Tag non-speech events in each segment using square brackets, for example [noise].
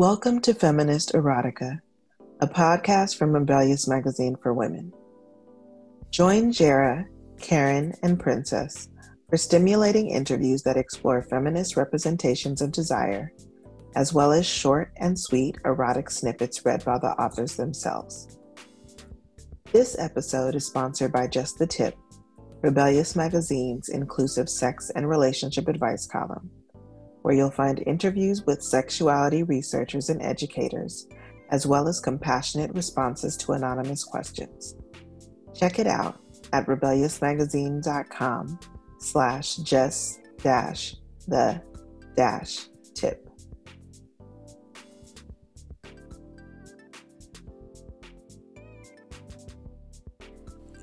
Welcome to Feminist Erotica, a podcast from Rebellious Magazine for Women. Join Jara, Karen, and Princess for stimulating interviews that explore feminist representations of desire, as well as short and sweet erotic snippets read by the authors themselves. This episode is sponsored by Just the Tip, Rebellious Magazine's inclusive sex and relationship advice column where you'll find interviews with sexuality researchers and educators, as well as compassionate responses to anonymous questions. Check it out at rebelliousmagazine.com slash just dash the dash tip.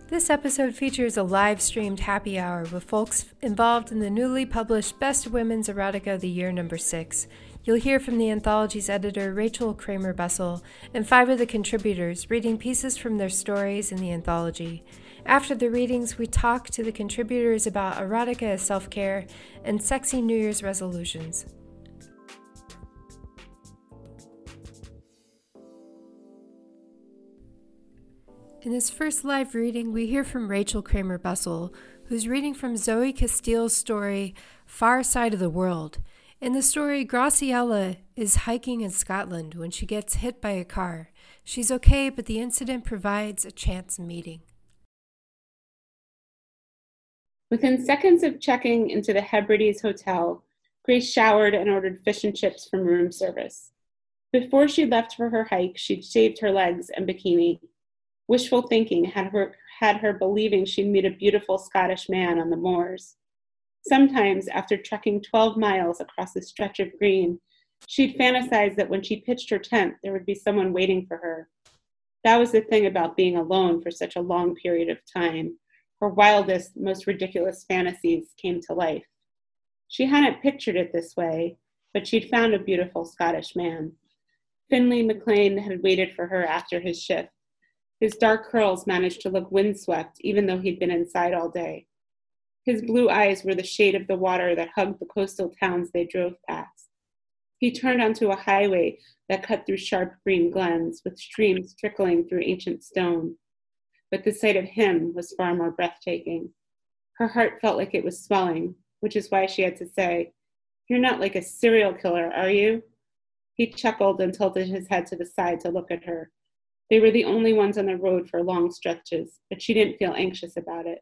This episode features a live streamed happy hour with folks involved in the newly published Best Women's Erotica of the Year number 6. You'll hear from the anthology's editor, Rachel Kramer Bussel, and five of the contributors reading pieces from their stories in the anthology. After the readings, we talk to the contributors about erotica as self care and sexy New Year's resolutions. In this first live reading, we hear from Rachel Kramer Bussel, who's reading from Zoe Castile's story, Far Side of the World. In the story, Graciela is hiking in Scotland when she gets hit by a car. She's okay, but the incident provides a chance meeting. Within seconds of checking into the Hebrides Hotel, Grace showered and ordered fish and chips from room service. Before she left for her hike, she'd shaved her legs and bikini Wishful thinking had her, had her believing she'd meet a beautiful Scottish man on the moors. Sometimes, after trekking 12 miles across a stretch of green, she'd fantasize that when she pitched her tent, there would be someone waiting for her. That was the thing about being alone for such a long period of time. Her wildest, most ridiculous fantasies came to life. She hadn't pictured it this way, but she'd found a beautiful Scottish man. Finlay MacLean had waited for her after his shift. His dark curls managed to look windswept, even though he'd been inside all day. His blue eyes were the shade of the water that hugged the coastal towns they drove past. He turned onto a highway that cut through sharp green glens, with streams trickling through ancient stone. But the sight of him was far more breathtaking. Her heart felt like it was swelling, which is why she had to say, You're not like a serial killer, are you? He chuckled and tilted his head to the side to look at her. They were the only ones on the road for long stretches, but she didn't feel anxious about it.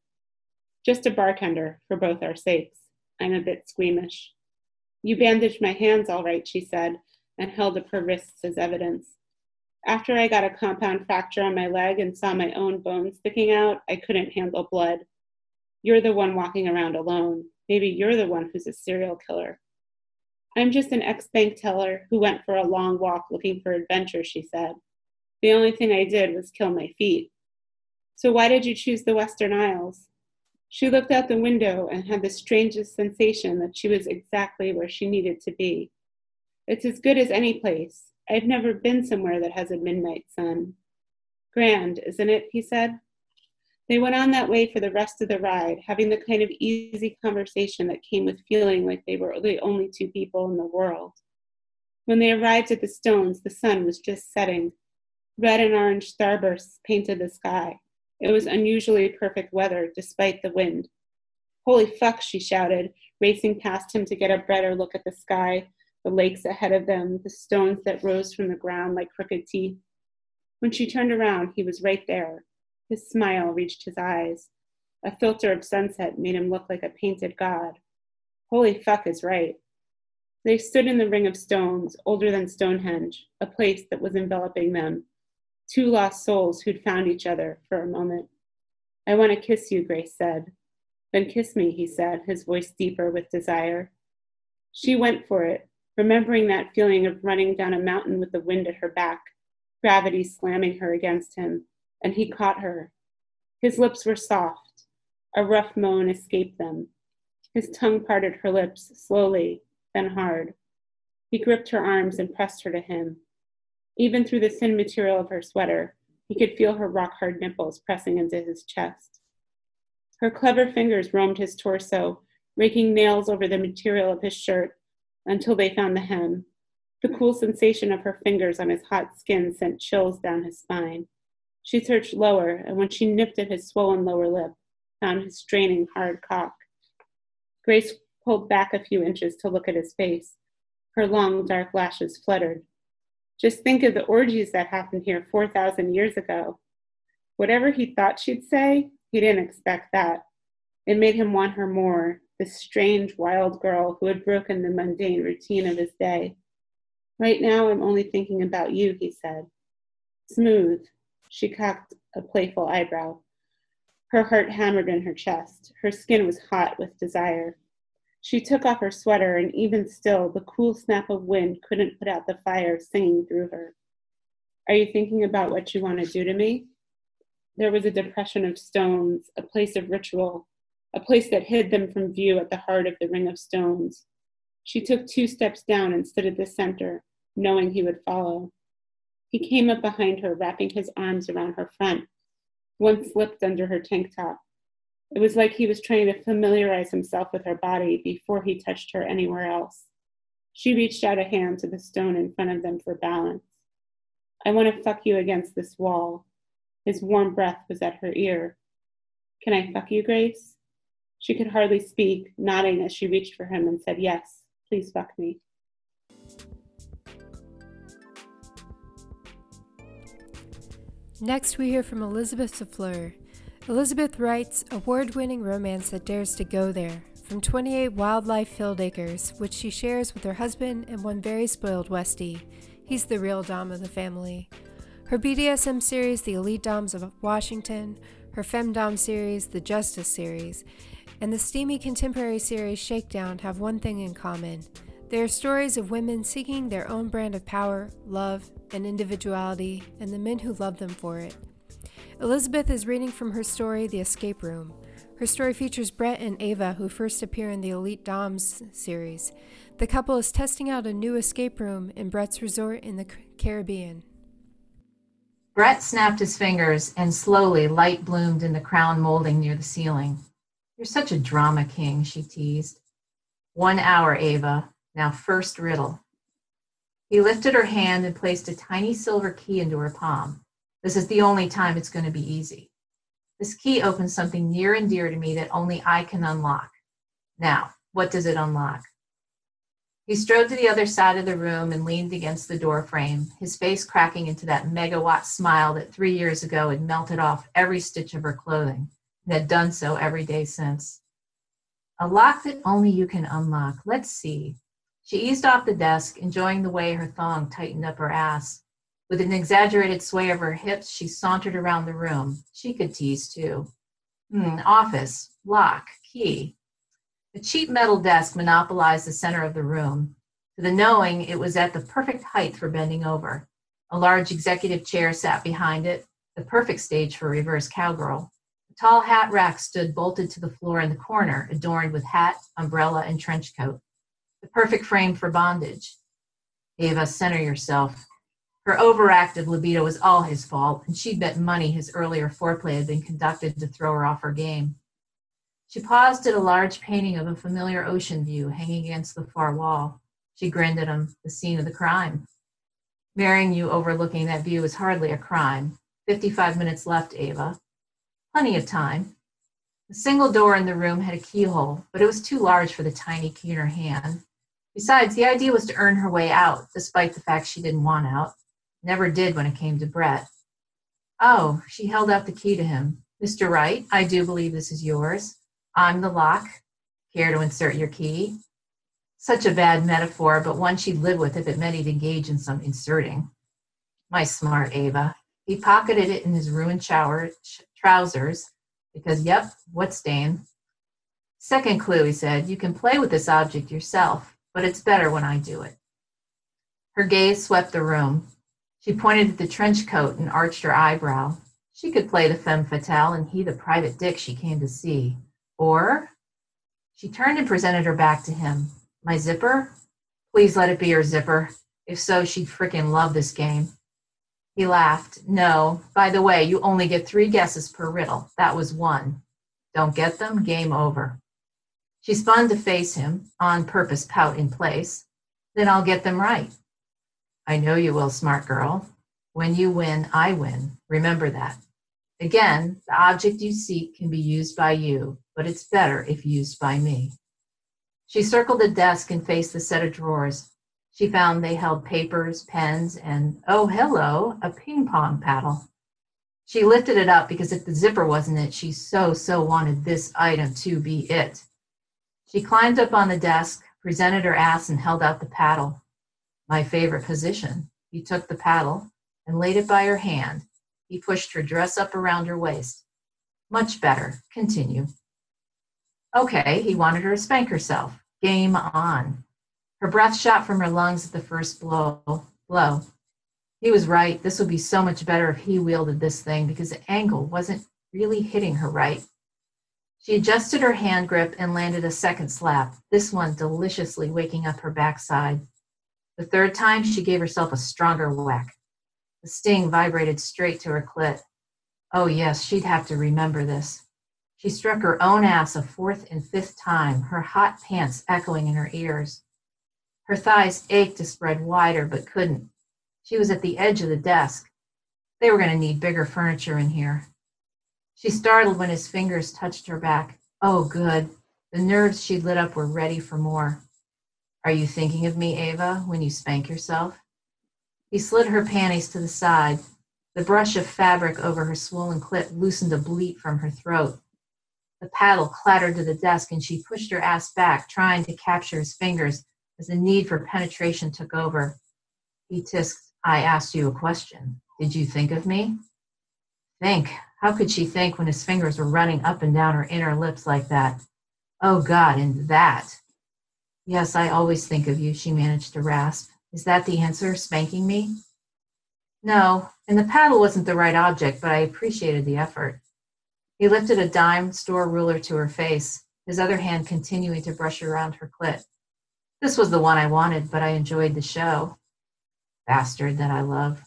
Just a bartender, for both our sakes. I'm a bit squeamish. You bandaged my hands all right, she said, and held up her wrists as evidence. After I got a compound fracture on my leg and saw my own bones sticking out, I couldn't handle blood. You're the one walking around alone. Maybe you're the one who's a serial killer. I'm just an ex bank teller who went for a long walk looking for adventure, she said. The only thing I did was kill my feet. So why did you choose the Western Isles? She looked out the window and had the strangest sensation that she was exactly where she needed to be. It's as good as any place. I've never been somewhere that has a midnight sun. Grand, isn't it? he said. They went on that way for the rest of the ride, having the kind of easy conversation that came with feeling like they were the only two people in the world. When they arrived at the stones, the sun was just setting, Red and orange starbursts painted the sky. It was unusually perfect weather despite the wind. Holy fuck, she shouted, racing past him to get a better look at the sky, the lakes ahead of them, the stones that rose from the ground like crooked teeth. When she turned around, he was right there. His smile reached his eyes. A filter of sunset made him look like a painted god. Holy fuck is right. They stood in the ring of stones, older than Stonehenge, a place that was enveloping them, two lost souls who'd found each other for a moment. I want to kiss you, Grace said. Then kiss me, he said, his voice deeper with desire. She went for it, remembering that feeling of running down a mountain with the wind at her back, gravity slamming her against him, and he caught her. His lips were soft. A rough moan escaped them. His tongue parted her lips slowly, then hard. He gripped her arms and pressed her to him. Even through the thin material of her sweater, he could feel her rock hard nipples pressing into his chest. Her clever fingers roamed his torso, raking nails over the material of his shirt until they found the hem. The cool sensation of her fingers on his hot skin sent chills down his spine. She searched lower, and when she nipped at his swollen lower lip, found his straining hard cock. Grace pulled back a few inches to look at his face. Her long dark lashes fluttered. Just think of the orgies that happened here 4,000 years ago. Whatever he thought she'd say, he didn't expect that. It made him want her more, this strange, wild girl who had broken the mundane routine of his day. Right now, I'm only thinking about you, he said. Smooth. She cocked a playful eyebrow. Her heart hammered in her chest. Her skin was hot with desire. She took off her sweater, and even still, the cool snap of wind couldn't put out the fire singing through her. Are you thinking about what you want to do to me? There was a depression of stones, a place of ritual, a place that hid them from view at the heart of the ring of stones. She took two steps down and stood at the center, knowing he would follow. He came up behind her, wrapping his arms around her front. One slipped under her tank top. It was like he was trying to familiarize himself with her body before he touched her anywhere else. She reached out a hand to the stone in front of them for balance. I want to fuck you against this wall. His warm breath was at her ear. Can I fuck you, Grace? She could hardly speak, nodding as she reached for him and said, Yes, please fuck me. Next, we hear from Elizabeth Safleur. Elizabeth writes award winning romance that dares to go there from 28 wildlife filled acres, which she shares with her husband and one very spoiled Westie. He's the real Dom of the family. Her BDSM series, The Elite Doms of Washington, her Femdom series, The Justice series, and the steamy contemporary series Shakedown have one thing in common. They are stories of women seeking their own brand of power, love, and individuality, and the men who love them for it. Elizabeth is reading from her story, The Escape Room. Her story features Brett and Ava, who first appear in the Elite Doms series. The couple is testing out a new escape room in Brett's resort in the Caribbean. Brett snapped his fingers, and slowly light bloomed in the crown molding near the ceiling. You're such a drama king, she teased. One hour, Ava. Now, first riddle. He lifted her hand and placed a tiny silver key into her palm. This is the only time it's going to be easy. This key opens something near and dear to me that only I can unlock. Now, what does it unlock? He strode to the other side of the room and leaned against the door frame, his face cracking into that megawatt smile that three years ago had melted off every stitch of her clothing and had done so every day since. A lock that only you can unlock. Let's see. She eased off the desk, enjoying the way her thong tightened up her ass. With an exaggerated sway of her hips, she sauntered around the room. She could tease too. Hmm, office, lock, key. The cheap metal desk monopolized the center of the room. To the knowing, it was at the perfect height for bending over. A large executive chair sat behind it, the perfect stage for reverse cowgirl. A tall hat rack stood bolted to the floor in the corner, adorned with hat, umbrella, and trench coat. The perfect frame for bondage. Ava, center yourself. Her overactive libido was all his fault, and she'd bet money his earlier foreplay had been conducted to throw her off her game. She paused at a large painting of a familiar ocean view hanging against the far wall. She grinned at him, the scene of the crime. Marrying you overlooking that view is hardly a crime. 55 minutes left, Ava. Plenty of time. The single door in the room had a keyhole, but it was too large for the tiny key in her hand. Besides, the idea was to earn her way out, despite the fact she didn't want out. Never did when it came to Brett. Oh, she held out the key to him. Mr. Wright, I do believe this is yours. I'm the lock. Care to insert your key? Such a bad metaphor, but one she'd live with if it meant he'd engage in some inserting. My smart Ava. He pocketed it in his ruined shower, sh- trousers, because, yep, what stain? Second clue, he said, you can play with this object yourself, but it's better when I do it. Her gaze swept the room. She pointed at the trench coat and arched her eyebrow. She could play the femme fatale and he the private dick she came to see. Or she turned and presented her back to him. My zipper? Please let it be your zipper. If so, she'd frickin' love this game. He laughed. No, by the way, you only get three guesses per riddle. That was one. Don't get them? Game over. She spun to face him, on purpose pout in place. Then I'll get them right. I know you will, smart girl. When you win, I win. Remember that. Again, the object you seek can be used by you, but it's better if used by me. She circled the desk and faced the set of drawers. She found they held papers, pens, and, oh, hello, a ping pong paddle. She lifted it up because if the zipper wasn't it, she so, so wanted this item to be it. She climbed up on the desk, presented her ass, and held out the paddle. My favorite position. He took the paddle and laid it by her hand. He pushed her dress up around her waist. Much better. Continue. Okay, he wanted her to spank herself. Game on. Her breath shot from her lungs at the first blow. Blow. He was right. This would be so much better if he wielded this thing because the angle wasn't really hitting her right. She adjusted her hand grip and landed a second slap, this one deliciously waking up her backside. The third time, she gave herself a stronger whack. The sting vibrated straight to her clit. Oh, yes, she'd have to remember this. She struck her own ass a fourth and fifth time, her hot pants echoing in her ears. Her thighs ached to spread wider, but couldn't. She was at the edge of the desk. They were going to need bigger furniture in here. She startled when his fingers touched her back. Oh, good. The nerves she'd lit up were ready for more. Are you thinking of me, Ava, when you spank yourself? He slid her panties to the side. The brush of fabric over her swollen clit loosened a bleat from her throat. The paddle clattered to the desk and she pushed her ass back, trying to capture his fingers as the need for penetration took over. He tisked, I asked you a question. Did you think of me? Think. How could she think when his fingers were running up and down her inner lips like that? Oh God, and that. Yes, I always think of you, she managed to rasp. Is that the answer, spanking me? No, and the paddle wasn't the right object, but I appreciated the effort. He lifted a dime store ruler to her face, his other hand continuing to brush around her clit. This was the one I wanted, but I enjoyed the show. Bastard that I love.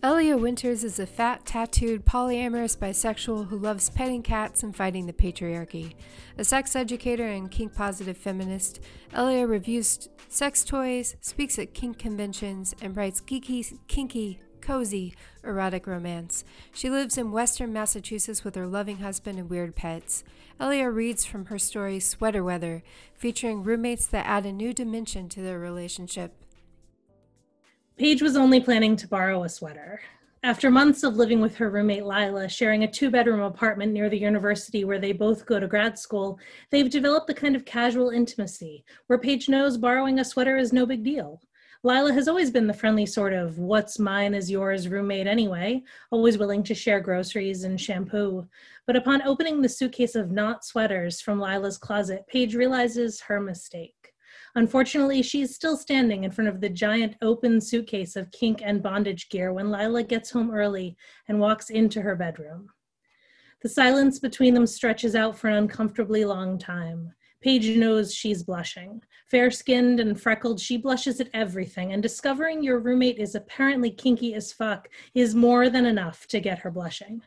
Elia Winters is a fat, tattooed, polyamorous bisexual who loves petting cats and fighting the patriarchy. A sex educator and kink positive feminist, Elia reviews sex toys, speaks at kink conventions, and writes geeky, kinky, cozy, erotic romance. She lives in western Massachusetts with her loving husband and weird pets. Elia reads from her story Sweater Weather, featuring roommates that add a new dimension to their relationship. Paige was only planning to borrow a sweater. After months of living with her roommate Lila, sharing a two bedroom apartment near the university where they both go to grad school, they've developed a kind of casual intimacy where Paige knows borrowing a sweater is no big deal. Lila has always been the friendly sort of what's mine is yours roommate anyway, always willing to share groceries and shampoo. But upon opening the suitcase of not sweaters from Lila's closet, Paige realizes her mistake. Unfortunately, she's still standing in front of the giant open suitcase of kink and bondage gear when Lila gets home early and walks into her bedroom. The silence between them stretches out for an uncomfortably long time. Paige knows she's blushing. Fair skinned and freckled, she blushes at everything, and discovering your roommate is apparently kinky as fuck is more than enough to get her blushing.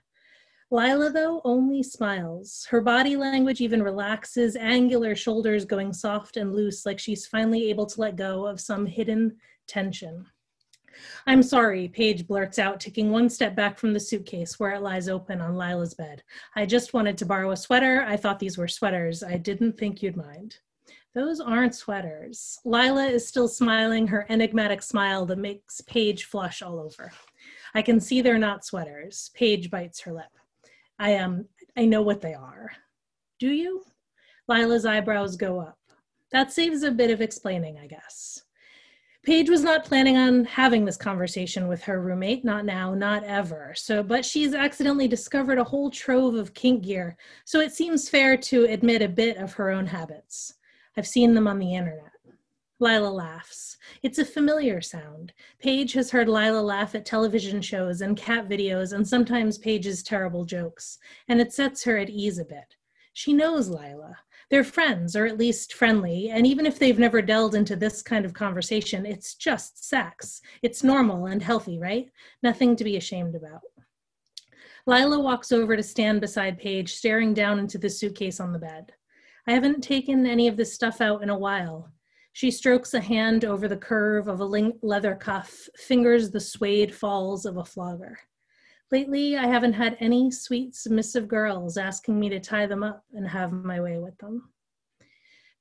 Lila, though, only smiles. Her body language even relaxes, angular shoulders going soft and loose, like she's finally able to let go of some hidden tension. I'm sorry, Paige blurts out, taking one step back from the suitcase where it lies open on Lila's bed. I just wanted to borrow a sweater. I thought these were sweaters. I didn't think you'd mind. Those aren't sweaters. Lila is still smiling, her enigmatic smile that makes Paige flush all over. I can see they're not sweaters. Paige bites her lip. I am, um, I know what they are. Do you? Lila's eyebrows go up. That saves a bit of explaining, I guess. Paige was not planning on having this conversation with her roommate, not now, not ever. So, but she's accidentally discovered a whole trove of kink gear, so it seems fair to admit a bit of her own habits. I've seen them on the internet. Lila laughs. It's a familiar sound. Paige has heard Lila laugh at television shows and cat videos and sometimes Paige's terrible jokes, and it sets her at ease a bit. She knows Lila. They're friends, or at least friendly, and even if they've never delved into this kind of conversation, it's just sex. It's normal and healthy, right? Nothing to be ashamed about. Lila walks over to stand beside Paige, staring down into the suitcase on the bed. I haven't taken any of this stuff out in a while. She strokes a hand over the curve of a leather cuff, fingers the suede falls of a flogger. Lately, I haven't had any sweet, submissive girls asking me to tie them up and have my way with them.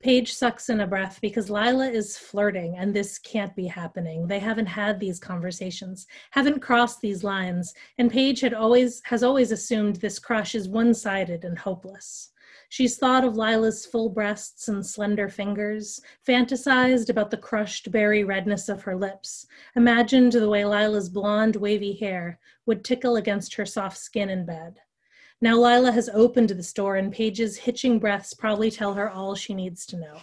Paige sucks in a breath because Lila is flirting and this can't be happening. They haven't had these conversations, haven't crossed these lines, and Paige had always has always assumed this crush is one-sided and hopeless. She's thought of Lila's full breasts and slender fingers, fantasized about the crushed berry redness of her lips, imagined the way Lila's blonde, wavy hair would tickle against her soft skin in bed. Now Lila has opened the store, and Paige's hitching breaths probably tell her all she needs to know.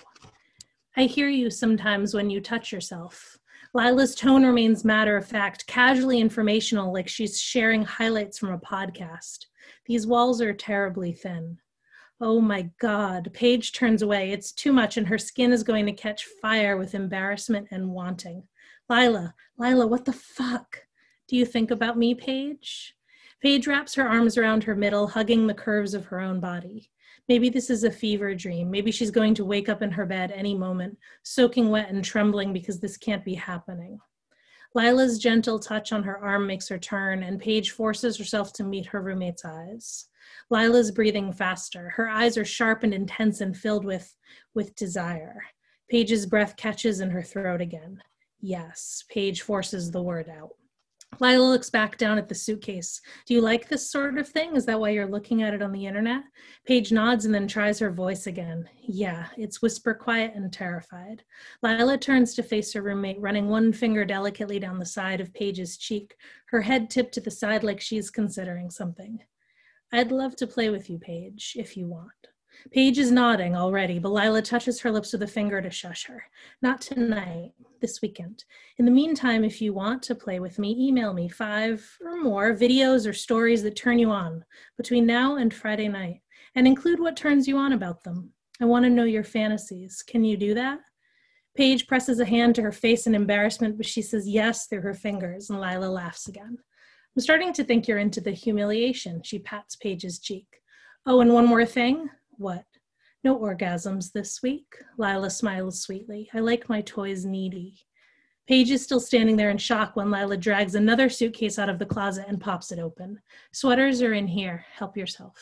I hear you sometimes when you touch yourself. Lila's tone remains matter of fact, casually informational, like she's sharing highlights from a podcast. These walls are terribly thin. Oh my God. Paige turns away. It's too much, and her skin is going to catch fire with embarrassment and wanting. Lila, Lila, what the fuck? Do you think about me, Paige? Paige wraps her arms around her middle, hugging the curves of her own body. Maybe this is a fever dream. Maybe she's going to wake up in her bed any moment, soaking wet and trembling because this can't be happening. Lila's gentle touch on her arm makes her turn, and Paige forces herself to meet her roommate's eyes. Lila's breathing faster. Her eyes are sharp and intense and filled with, with desire. Paige's breath catches in her throat again. Yes, Paige forces the word out. Lila looks back down at the suitcase. Do you like this sort of thing? Is that why you're looking at it on the internet? Paige nods and then tries her voice again. Yeah, it's whisper quiet and terrified. Lila turns to face her roommate, running one finger delicately down the side of Paige's cheek, her head tipped to the side like she's considering something. I'd love to play with you, Paige, if you want. Paige is nodding already, but Lila touches her lips with a finger to shush her. Not tonight, this weekend. In the meantime, if you want to play with me, email me five or more videos or stories that turn you on between now and Friday night, and include what turns you on about them. I want to know your fantasies. Can you do that? Paige presses a hand to her face in embarrassment, but she says yes through her fingers, and Lila laughs again. I'm starting to think you're into the humiliation. She pats Paige's cheek. Oh, and one more thing. What? No orgasms this week. Lila smiles sweetly. I like my toys needy. Paige is still standing there in shock when Lila drags another suitcase out of the closet and pops it open. Sweaters are in here. Help yourself.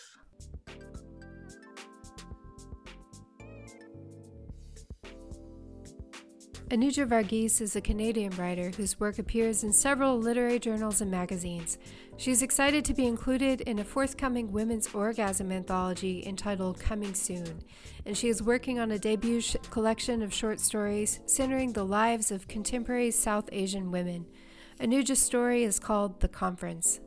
Anuja Varghese is a Canadian writer whose work appears in several literary journals and magazines. She's excited to be included in a forthcoming women's orgasm anthology entitled Coming Soon, and she is working on a debut sh- collection of short stories centering the lives of contemporary South Asian women. Anuja's story is called The Conference.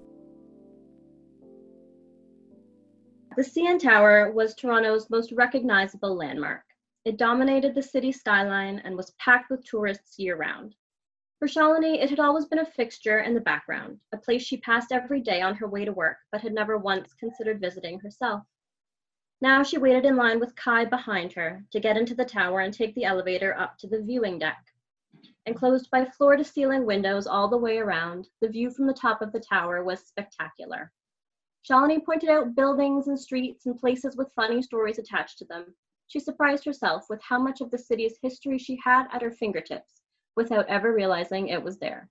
The CN Tower was Toronto's most recognizable landmark. It dominated the city skyline and was packed with tourists year round. For Shalini, it had always been a fixture in the background, a place she passed every day on her way to work, but had never once considered visiting herself. Now she waited in line with Kai behind her to get into the tower and take the elevator up to the viewing deck. Enclosed by floor to ceiling windows all the way around, the view from the top of the tower was spectacular. Shalini pointed out buildings and streets and places with funny stories attached to them, she surprised herself with how much of the city's history she had at her fingertips without ever realizing it was there.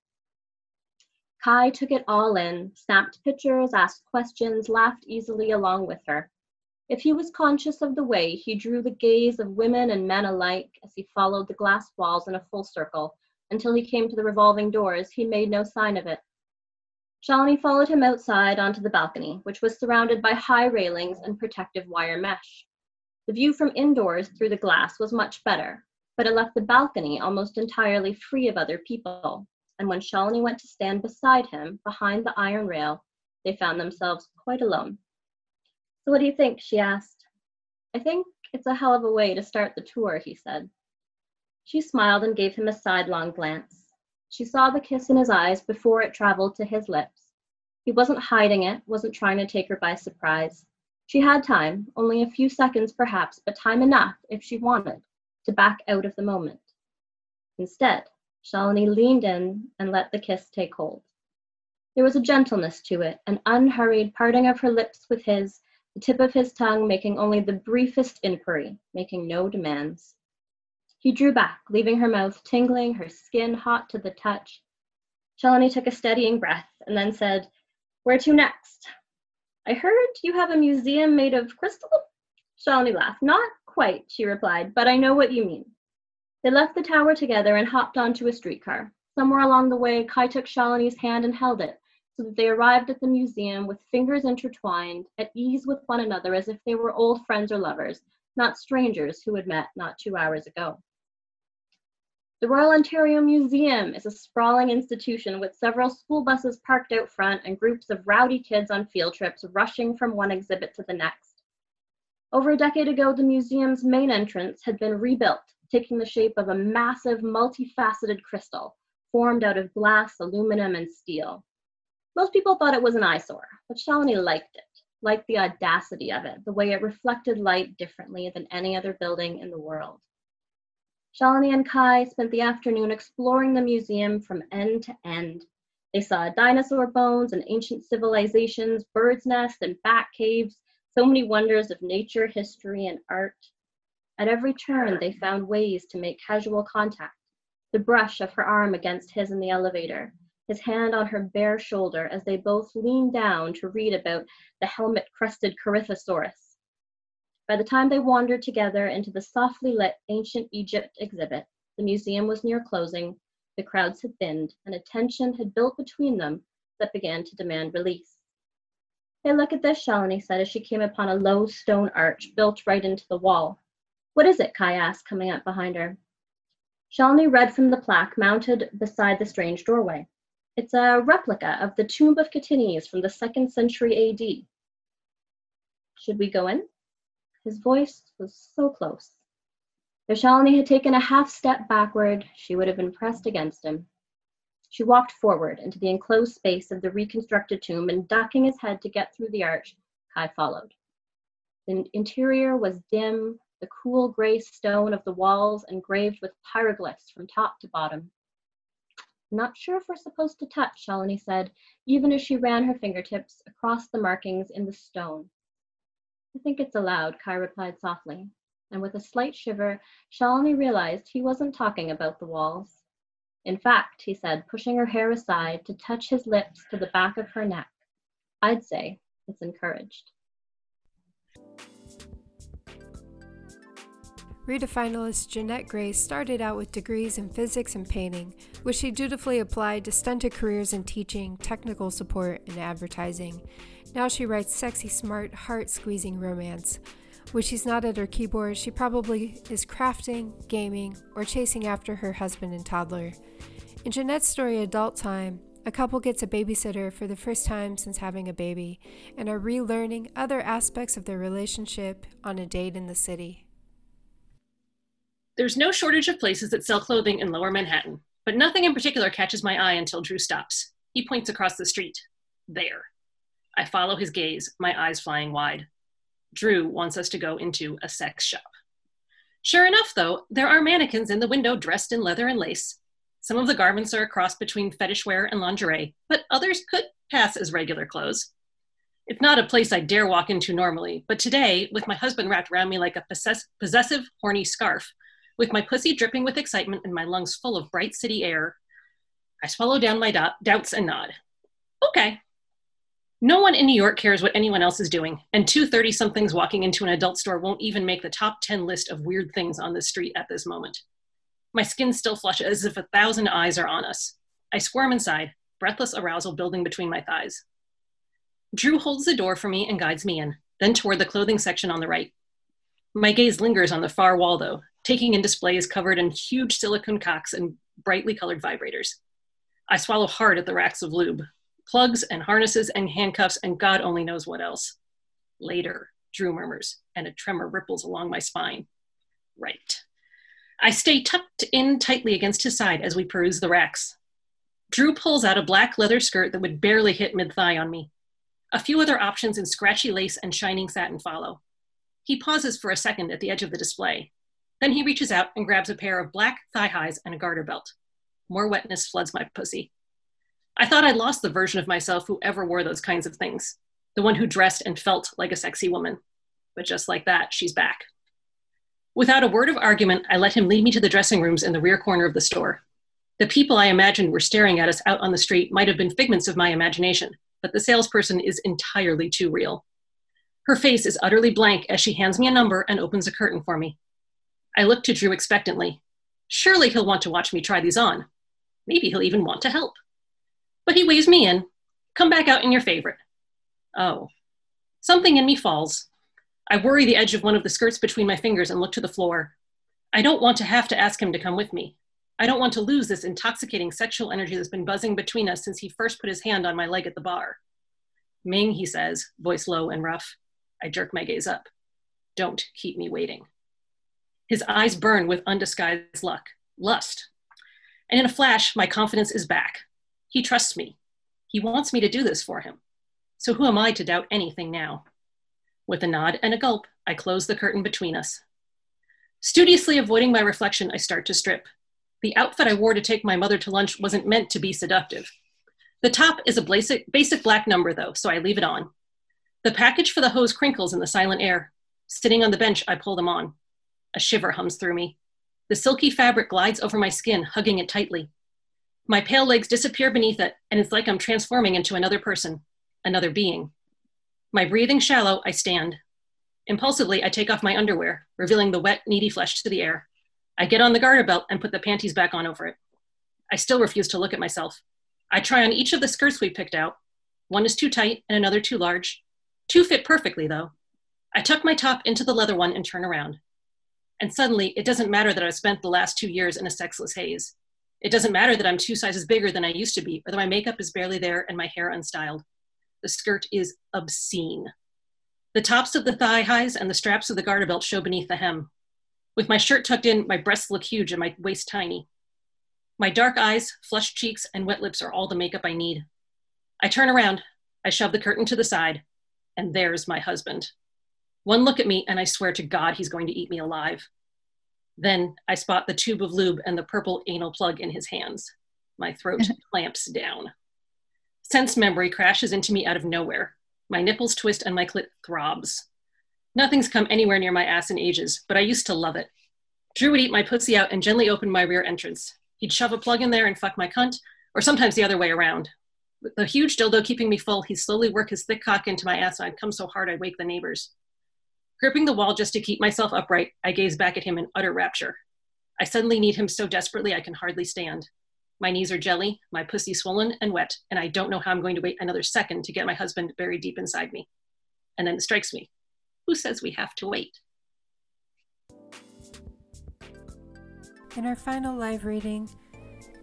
Kai took it all in, snapped pictures, asked questions, laughed easily along with her. If he was conscious of the way he drew the gaze of women and men alike as he followed the glass walls in a full circle until he came to the revolving doors, he made no sign of it. Shalini followed him outside onto the balcony, which was surrounded by high railings and protective wire mesh. The view from indoors through the glass was much better, but it left the balcony almost entirely free of other people. And when Shalini went to stand beside him behind the iron rail, they found themselves quite alone. So, what do you think? she asked. I think it's a hell of a way to start the tour, he said. She smiled and gave him a sidelong glance. She saw the kiss in his eyes before it traveled to his lips. He wasn't hiding it, wasn't trying to take her by surprise. She had time, only a few seconds perhaps, but time enough, if she wanted, to back out of the moment. Instead, Shalini leaned in and let the kiss take hold. There was a gentleness to it, an unhurried parting of her lips with his, the tip of his tongue making only the briefest inquiry, making no demands. He drew back, leaving her mouth tingling, her skin hot to the touch. Shalini took a steadying breath and then said, Where to next? I heard you have a museum made of crystal? Shalini laughed. Not quite, she replied, but I know what you mean. They left the tower together and hopped onto a streetcar. Somewhere along the way, Kai took Shalini's hand and held it, so that they arrived at the museum with fingers intertwined, at ease with one another as if they were old friends or lovers, not strangers who had met not two hours ago. The Royal Ontario Museum is a sprawling institution with several school buses parked out front and groups of rowdy kids on field trips rushing from one exhibit to the next. Over a decade ago, the museum's main entrance had been rebuilt, taking the shape of a massive, multifaceted crystal formed out of glass, aluminum, and steel. Most people thought it was an eyesore, but Shalini liked it, liked the audacity of it, the way it reflected light differently than any other building in the world. Shalini and Kai spent the afternoon exploring the museum from end to end. They saw dinosaur bones and ancient civilizations, birds' nests and bat caves, so many wonders of nature, history, and art. At every turn, they found ways to make casual contact. The brush of her arm against his in the elevator, his hand on her bare shoulder as they both leaned down to read about the helmet crested Corythosaurus by the time they wandered together into the softly lit ancient Egypt exhibit, the museum was near closing, the crowds had thinned, and a tension had built between them that began to demand release. Look at this, Shalini said as she came upon a low stone arch built right into the wall. What is it? Kai asked, coming up behind her. Shalini read from the plaque mounted beside the strange doorway. It's a replica of the tomb of Catinius from the second century AD. Should we go in? His voice was so close. If Shalini had taken a half step backward, she would have been pressed against him. She walked forward into the enclosed space of the reconstructed tomb and ducking his head to get through the arch, Kai followed. The interior was dim, the cool gray stone of the walls engraved with pyroglyphs from top to bottom. Not sure if we're supposed to touch, Shalini said, even as she ran her fingertips across the markings in the stone. I think it's allowed, Kai replied softly, and with a slight shiver, Shalini realized he wasn't talking about the walls. In fact, he said, pushing her hair aside to touch his lips to the back of her neck, I'd say it's encouraged. Rita finalist Jeanette Gray started out with degrees in physics and painting, which she dutifully applied to stunted careers in teaching, technical support, and advertising. Now she writes sexy, smart, heart squeezing romance. When she's not at her keyboard, she probably is crafting, gaming, or chasing after her husband and toddler. In Jeanette's story, Adult Time, a couple gets a babysitter for the first time since having a baby and are relearning other aspects of their relationship on a date in the city. There's no shortage of places that sell clothing in lower Manhattan, but nothing in particular catches my eye until Drew stops. He points across the street. There. I follow his gaze, my eyes flying wide. Drew wants us to go into a sex shop. Sure enough, though, there are mannequins in the window dressed in leather and lace. Some of the garments are a cross between fetish wear and lingerie, but others could pass as regular clothes. It's not a place I dare walk into normally, but today, with my husband wrapped around me like a possess- possessive, horny scarf, with my pussy dripping with excitement and my lungs full of bright city air, I swallow down my do- doubts and nod. Okay, no one in New York cares what anyone else is doing, and two 30 somethings walking into an adult store won't even make the top 10 list of weird things on the street at this moment. My skin still flushes as if a thousand eyes are on us. I squirm inside, breathless arousal building between my thighs. Drew holds the door for me and guides me in, then toward the clothing section on the right. My gaze lingers on the far wall, though, taking in displays covered in huge silicone cocks and brightly colored vibrators. I swallow hard at the racks of lube, plugs and harnesses and handcuffs, and God only knows what else. Later, Drew murmurs, and a tremor ripples along my spine. Right. I stay tucked in tightly against his side as we peruse the racks. Drew pulls out a black leather skirt that would barely hit mid thigh on me. A few other options in scratchy lace and shining satin follow. He pauses for a second at the edge of the display. Then he reaches out and grabs a pair of black thigh highs and a garter belt. More wetness floods my pussy. I thought I'd lost the version of myself who ever wore those kinds of things, the one who dressed and felt like a sexy woman. But just like that, she's back. Without a word of argument, I let him lead me to the dressing rooms in the rear corner of the store. The people I imagined were staring at us out on the street might have been figments of my imagination, but the salesperson is entirely too real. Her face is utterly blank as she hands me a number and opens a curtain for me. I look to Drew expectantly. Surely he'll want to watch me try these on. Maybe he'll even want to help. But he waves me in. Come back out in your favorite. Oh. Something in me falls. I worry the edge of one of the skirts between my fingers and look to the floor. I don't want to have to ask him to come with me. I don't want to lose this intoxicating sexual energy that's been buzzing between us since he first put his hand on my leg at the bar. Ming, he says, voice low and rough. I jerk my gaze up. Don't keep me waiting. His eyes burn with undisguised luck, lust. And in a flash, my confidence is back. He trusts me. He wants me to do this for him. So who am I to doubt anything now? With a nod and a gulp, I close the curtain between us. Studiously avoiding my reflection, I start to strip. The outfit I wore to take my mother to lunch wasn't meant to be seductive. The top is a basic, basic black number, though, so I leave it on. The package for the hose crinkles in the silent air. Sitting on the bench, I pull them on. A shiver hums through me. The silky fabric glides over my skin, hugging it tightly. My pale legs disappear beneath it, and it's like I'm transforming into another person, another being. My breathing shallow, I stand. Impulsively, I take off my underwear, revealing the wet, needy flesh to the air. I get on the garter belt and put the panties back on over it. I still refuse to look at myself. I try on each of the skirts we picked out. One is too tight and another too large. Two fit perfectly, though. I tuck my top into the leather one and turn around. And suddenly, it doesn't matter that I've spent the last two years in a sexless haze. It doesn't matter that I'm two sizes bigger than I used to be, or that my makeup is barely there and my hair unstyled. The skirt is obscene. The tops of the thigh highs and the straps of the garter belt show beneath the hem. With my shirt tucked in, my breasts look huge and my waist tiny. My dark eyes, flushed cheeks, and wet lips are all the makeup I need. I turn around, I shove the curtain to the side, and there's my husband. One look at me, and I swear to God he's going to eat me alive. Then I spot the tube of lube and the purple anal plug in his hands. My throat [laughs] clamps down. Sense memory crashes into me out of nowhere. My nipples twist and my clit throbs. Nothing's come anywhere near my ass in ages, but I used to love it. Drew would eat my pussy out and gently open my rear entrance. He'd shove a plug in there and fuck my cunt, or sometimes the other way around. With the huge dildo keeping me full, he'd slowly work his thick cock into my ass and I'd come so hard I'd wake the neighbors. Gripping the wall just to keep myself upright, I gaze back at him in utter rapture. I suddenly need him so desperately I can hardly stand. My knees are jelly, my pussy swollen and wet, and I don't know how I'm going to wait another second to get my husband buried deep inside me. And then it strikes me who says we have to wait? In our final live reading,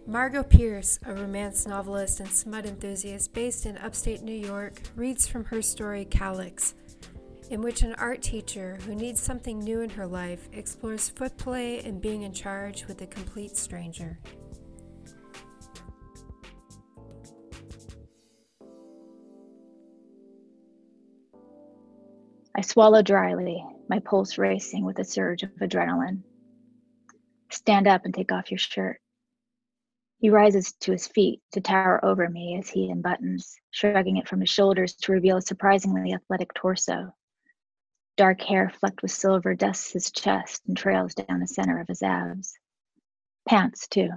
Margot Pierce, a romance novelist and smut enthusiast based in upstate New York, reads from her story Calyx, in which an art teacher who needs something new in her life explores footplay and being in charge with a complete stranger. I swallow dryly, my pulse racing with a surge of adrenaline. Stand up and take off your shirt. He rises to his feet to tower over me as he unbuttons, shrugging it from his shoulders to reveal a surprisingly athletic torso. Dark hair flecked with silver dusts his chest and trails down the center of his abs. Pants, too.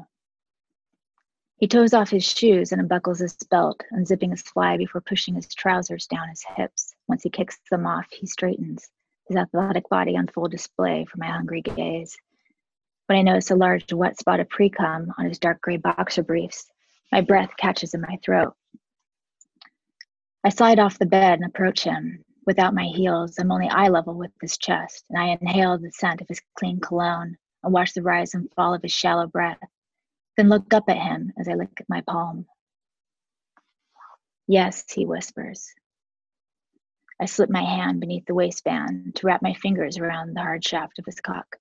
He toes off his shoes and unbuckles his belt, unzipping his fly before pushing his trousers down his hips. Once he kicks them off, he straightens, his athletic body on full display for my hungry gaze. When I notice a large wet spot of pre-cum on his dark gray boxer briefs, my breath catches in my throat. I slide off the bed and approach him. Without my heels, I'm only eye level with his chest, and I inhale the scent of his clean cologne and watch the rise and fall of his shallow breath then look up at him as I lick my palm. Yes, he whispers. I slip my hand beneath the waistband to wrap my fingers around the hard shaft of his cock.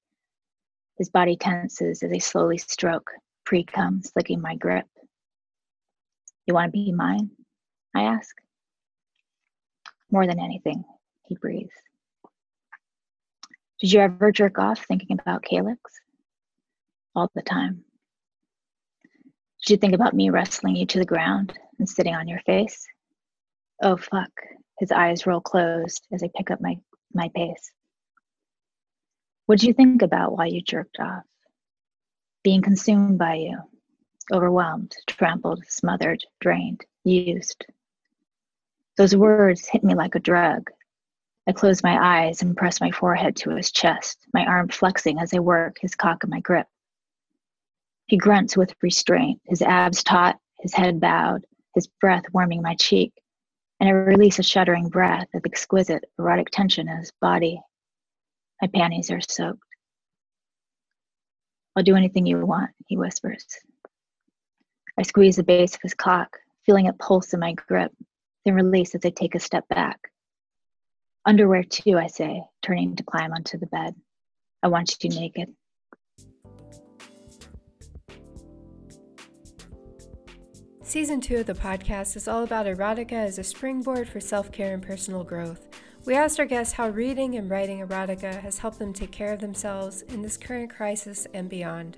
His body tenses as I slowly stroke, pre cum slicking my grip. You want to be mine? I ask. More than anything, he breathes. Did you ever jerk off thinking about Calyx? All the time. Did you think about me wrestling you to the ground and sitting on your face? Oh, fuck. His eyes roll closed as I pick up my, my pace. What did you think about while you jerked off? Being consumed by you, overwhelmed, trampled, smothered, drained, used. Those words hit me like a drug. I close my eyes and press my forehead to his chest, my arm flexing as I work his cock in my grip. He grunts with restraint, his abs taut, his head bowed, his breath warming my cheek, and I release a shuddering breath of exquisite erotic tension in his body. My panties are soaked. I'll do anything you want, he whispers. I squeeze the base of his cock, feeling it pulse in my grip, then release as I take a step back. Underwear too, I say, turning to climb onto the bed. I want you naked. Season two of the podcast is all about erotica as a springboard for self care and personal growth. We asked our guests how reading and writing erotica has helped them take care of themselves in this current crisis and beyond.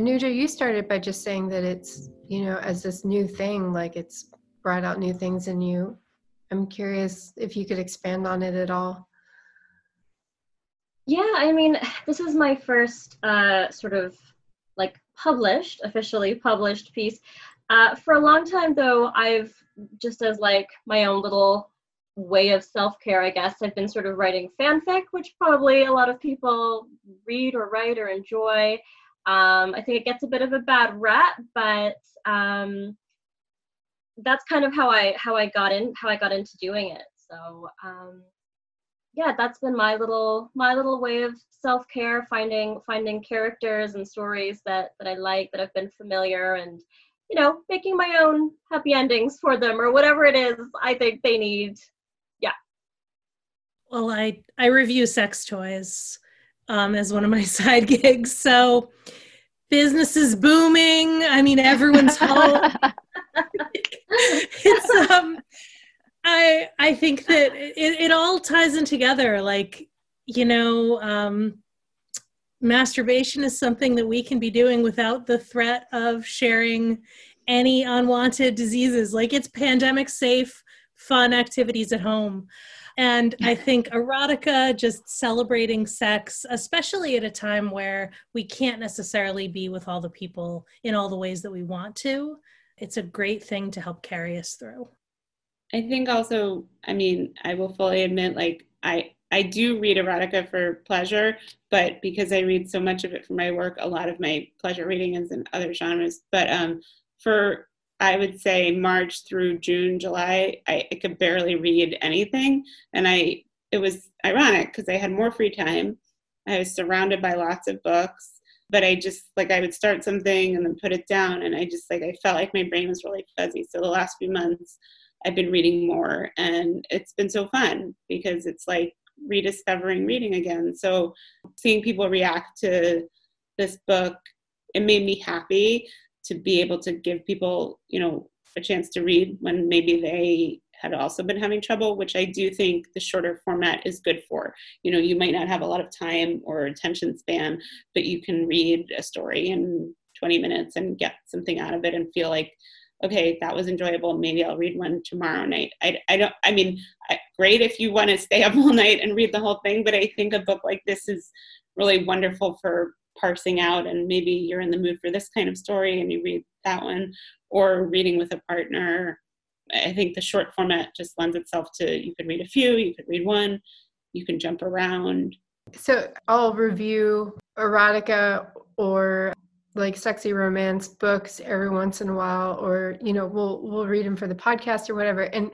Anuja, you started by just saying that it's, you know, as this new thing, like it's brought out new things in you. I'm curious if you could expand on it at all. Yeah, I mean, this is my first uh, sort of like published, officially published piece. Uh, for a long time, though, I've just as like my own little way of self care, I guess, I've been sort of writing fanfic, which probably a lot of people read or write or enjoy. Um, I think it gets a bit of a bad rap, but um, that's kind of how I how I got in how I got into doing it. So um, yeah, that's been my little my little way of self care, finding finding characters and stories that that I like that have been familiar and you know making my own happy endings for them or whatever it is I think they need. Yeah. Well, I I review sex toys um, as one of my [laughs] side gigs, so business is booming. I mean, everyone's [laughs] home. [laughs] it's um I I think that it, it all ties in together. Like, you know, um, masturbation is something that we can be doing without the threat of sharing any unwanted diseases. Like it's pandemic safe, fun activities at home. And I think erotica, just celebrating sex, especially at a time where we can't necessarily be with all the people in all the ways that we want to, it's a great thing to help carry us through. I think also, I mean, I will fully admit, like, I, I do read erotica for pleasure, but because I read so much of it for my work, a lot of my pleasure reading is in other genres. But um, for, I would say March through June, July, I, I could barely read anything. And I, it was ironic because I had more free time. I was surrounded by lots of books but I just like I would start something and then put it down and I just like I felt like my brain was really fuzzy. So the last few months I've been reading more and it's been so fun because it's like rediscovering reading again. So seeing people react to this book, it made me happy to be able to give people, you know, a chance to read when maybe they had also been having trouble, which I do think the shorter format is good for. You know, you might not have a lot of time or attention span, but you can read a story in 20 minutes and get something out of it and feel like, okay, that was enjoyable. Maybe I'll read one tomorrow night. I, I don't, I mean, I, great if you want to stay up [laughs] all night and read the whole thing, but I think a book like this is really wonderful for parsing out and maybe you're in the mood for this kind of story and you read that one or reading with a partner I think the short format just lends itself to you could read a few, you could read one, you can jump around. So I'll review erotica or like sexy romance books every once in a while or you know we'll we'll read them for the podcast or whatever and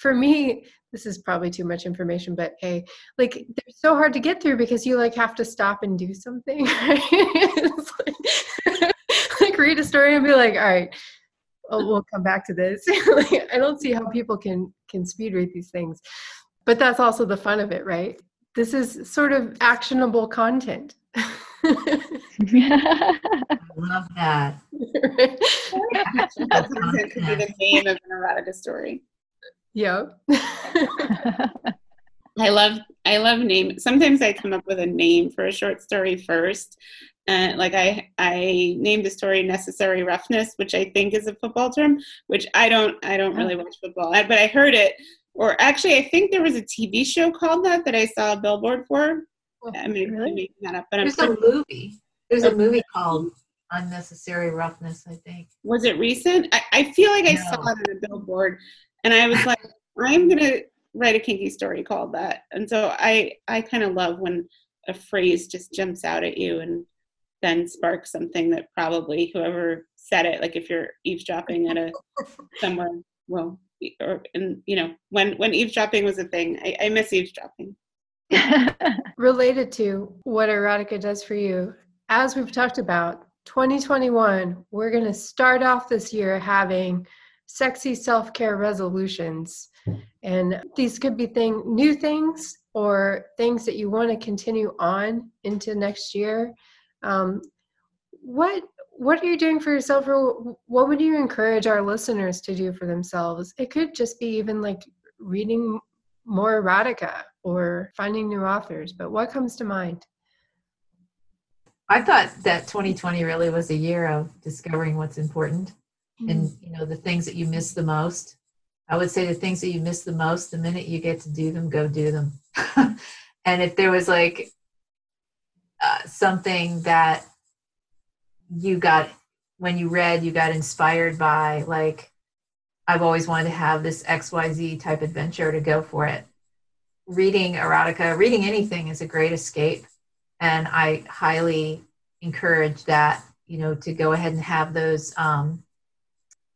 for me this is probably too much information but hey like they're so hard to get through because you like have to stop and do something [laughs] right? like, [laughs] like read a story and be like all right oh, we'll come back to this. [laughs] like, I don't see how people can can speed read these things, but that's also the fun of it, right? This is sort of actionable content. I love that. that could be the name of an erotica story. Yep. [laughs] I love I love name. Sometimes I come up with a name for a short story first, and like I I named the story "Necessary Roughness," which I think is a football term, which I don't I don't really oh. watch football, but I heard it. Or actually, I think there was a TV show called that that I saw a billboard for. Oh, I mean, really? I'm making that up, but I'm There's a pretty- movie. There's a oh. movie called Unnecessary Roughness, I think. was it recent? I, I feel like I saw it on a billboard, and I was like, I'm gonna write a kinky story called that. And so I I kind of love when a phrase just jumps out at you and then sparks something that probably whoever said it, like if you're eavesdropping at a [laughs] somewhere, well, or and you know when when eavesdropping was a thing, I, I miss eavesdropping. [laughs] Related to what erotica does for you, as we've talked about, 2021, we're going to start off this year having sexy self care resolutions. And these could be thing, new things or things that you want to continue on into next year. Um, what what are you doing for yourself or what would you encourage our listeners to do for themselves it could just be even like reading more erotica or finding new authors but what comes to mind I thought that 2020 really was a year of discovering what's important and you know the things that you miss the most. I would say the things that you miss the most, the minute you get to do them, go do them. [laughs] and if there was like uh, something that you got when you read, you got inspired by, like I've always wanted to have this XYZ type adventure to go for it. Reading erotica, reading anything is a great escape. And I highly encourage that, you know, to go ahead and have those um,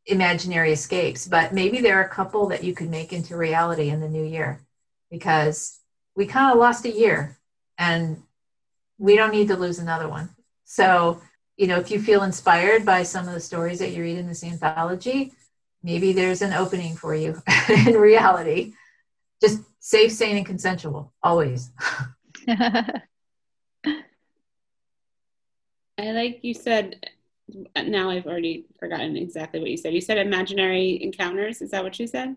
imaginary escapes. But maybe there are a couple that you could make into reality in the new year because we kind of lost a year and we don't need to lose another one. So, you know, if you feel inspired by some of the stories that you read in this anthology, maybe there's an opening for you [laughs] in reality. Just safe, sane, and consensual, always. [laughs] [laughs] I like you said. Now I've already forgotten exactly what you said. You said imaginary encounters. Is that what you said?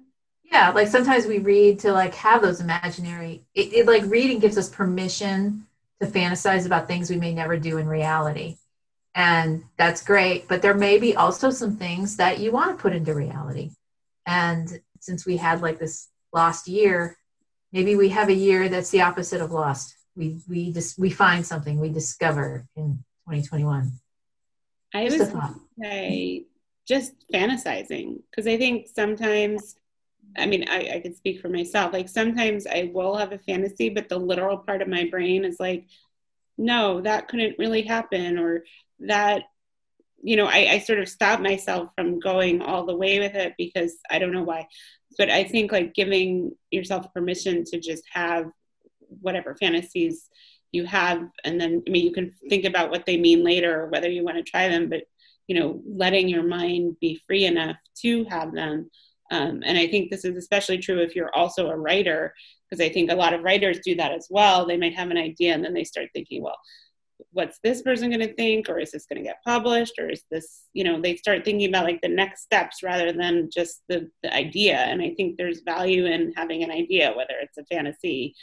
Yeah, like sometimes we read to like have those imaginary. It, it like reading gives us permission to fantasize about things we may never do in reality, and that's great. But there may be also some things that you want to put into reality. And since we had like this lost year, maybe we have a year that's the opposite of lost. We we just we find something we discover in 2021. I Just was thought. say just fantasizing because I think sometimes, I mean, I, I could speak for myself. Like sometimes I will have a fantasy, but the literal part of my brain is like, no, that couldn't really happen, or that, you know, I, I sort of stop myself from going all the way with it because I don't know why. But I think like giving yourself permission to just have whatever fantasies you have and then i mean you can think about what they mean later or whether you want to try them but you know letting your mind be free enough to have them. Um, and i think this is especially true if you're also a writer because i think a lot of writers do that as well. They might have an idea and then they start thinking well what's this person going to think? Or is this going to get published? Or is this you know they start thinking about like the next steps rather than just the, the idea. And i think there's value in having an idea whether it's a fantasy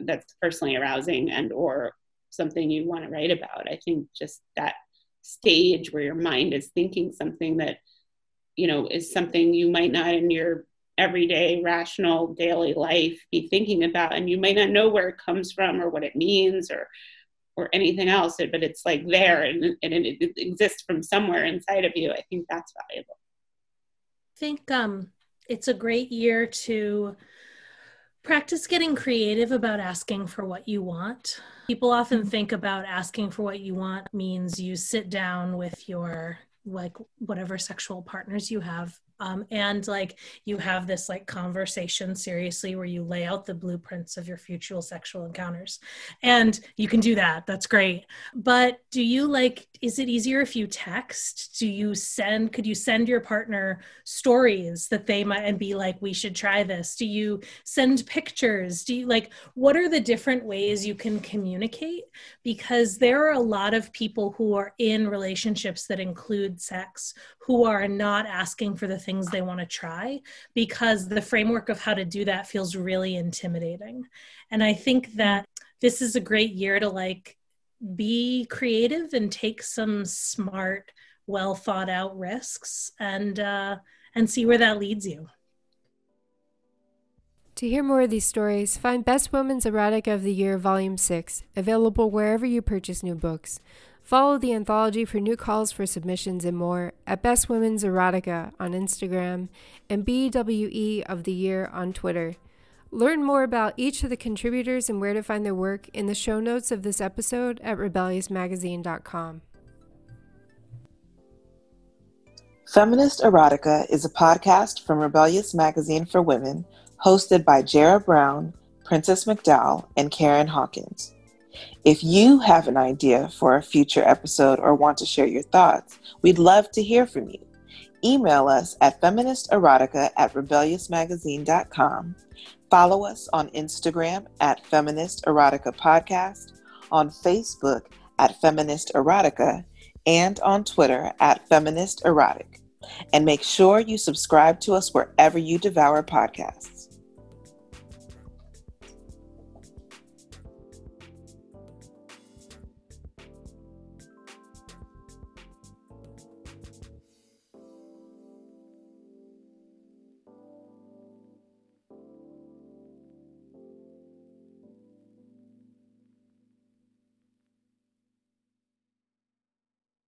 that's personally arousing and or something you want to write about. I think just that stage where your mind is thinking something that you know is something you might not in your everyday rational daily life be thinking about and you might not know where it comes from or what it means or or anything else but it's like there and, and it, it exists from somewhere inside of you. I think that's valuable. I think um, it's a great year to practice getting creative about asking for what you want. People often mm-hmm. think about asking for what you want means you sit down with your like whatever sexual partners you have um, and like you have this like conversation seriously where you lay out the blueprints of your future sexual encounters. And you can do that. That's great. But do you like is it easier if you text? Do you send could you send your partner stories that they might and be like we should try this. Do you send pictures? Do you like what are the different ways you can communicate? Because there are a lot of people who are in relationships that include sex who are not asking for the things they want to try because the framework of how to do that feels really intimidating and i think that this is a great year to like be creative and take some smart, well thought out risks and uh, and see where that leads you. To hear more of these stories, find Best Women's Erotica of the Year Volume 6, available wherever you purchase new books. Follow the anthology for new calls for submissions and more at Best Women's Erotica on Instagram and BWE of the Year on Twitter. Learn more about each of the contributors and where to find their work in the show notes of this episode at rebelliousmagazine.com. Feminist Erotica is a podcast from Rebellious Magazine for Women, hosted by Jera Brown, Princess McDowell, and Karen Hawkins. If you have an idea for a future episode or want to share your thoughts, we'd love to hear from you. Email us at feministerotica at rebelliousmagazine.com Follow us on Instagram at Feminist Erotica Podcast, on Facebook at Feminist Erotica, and on Twitter at Feminist Erotic. And make sure you subscribe to us wherever you devour podcasts.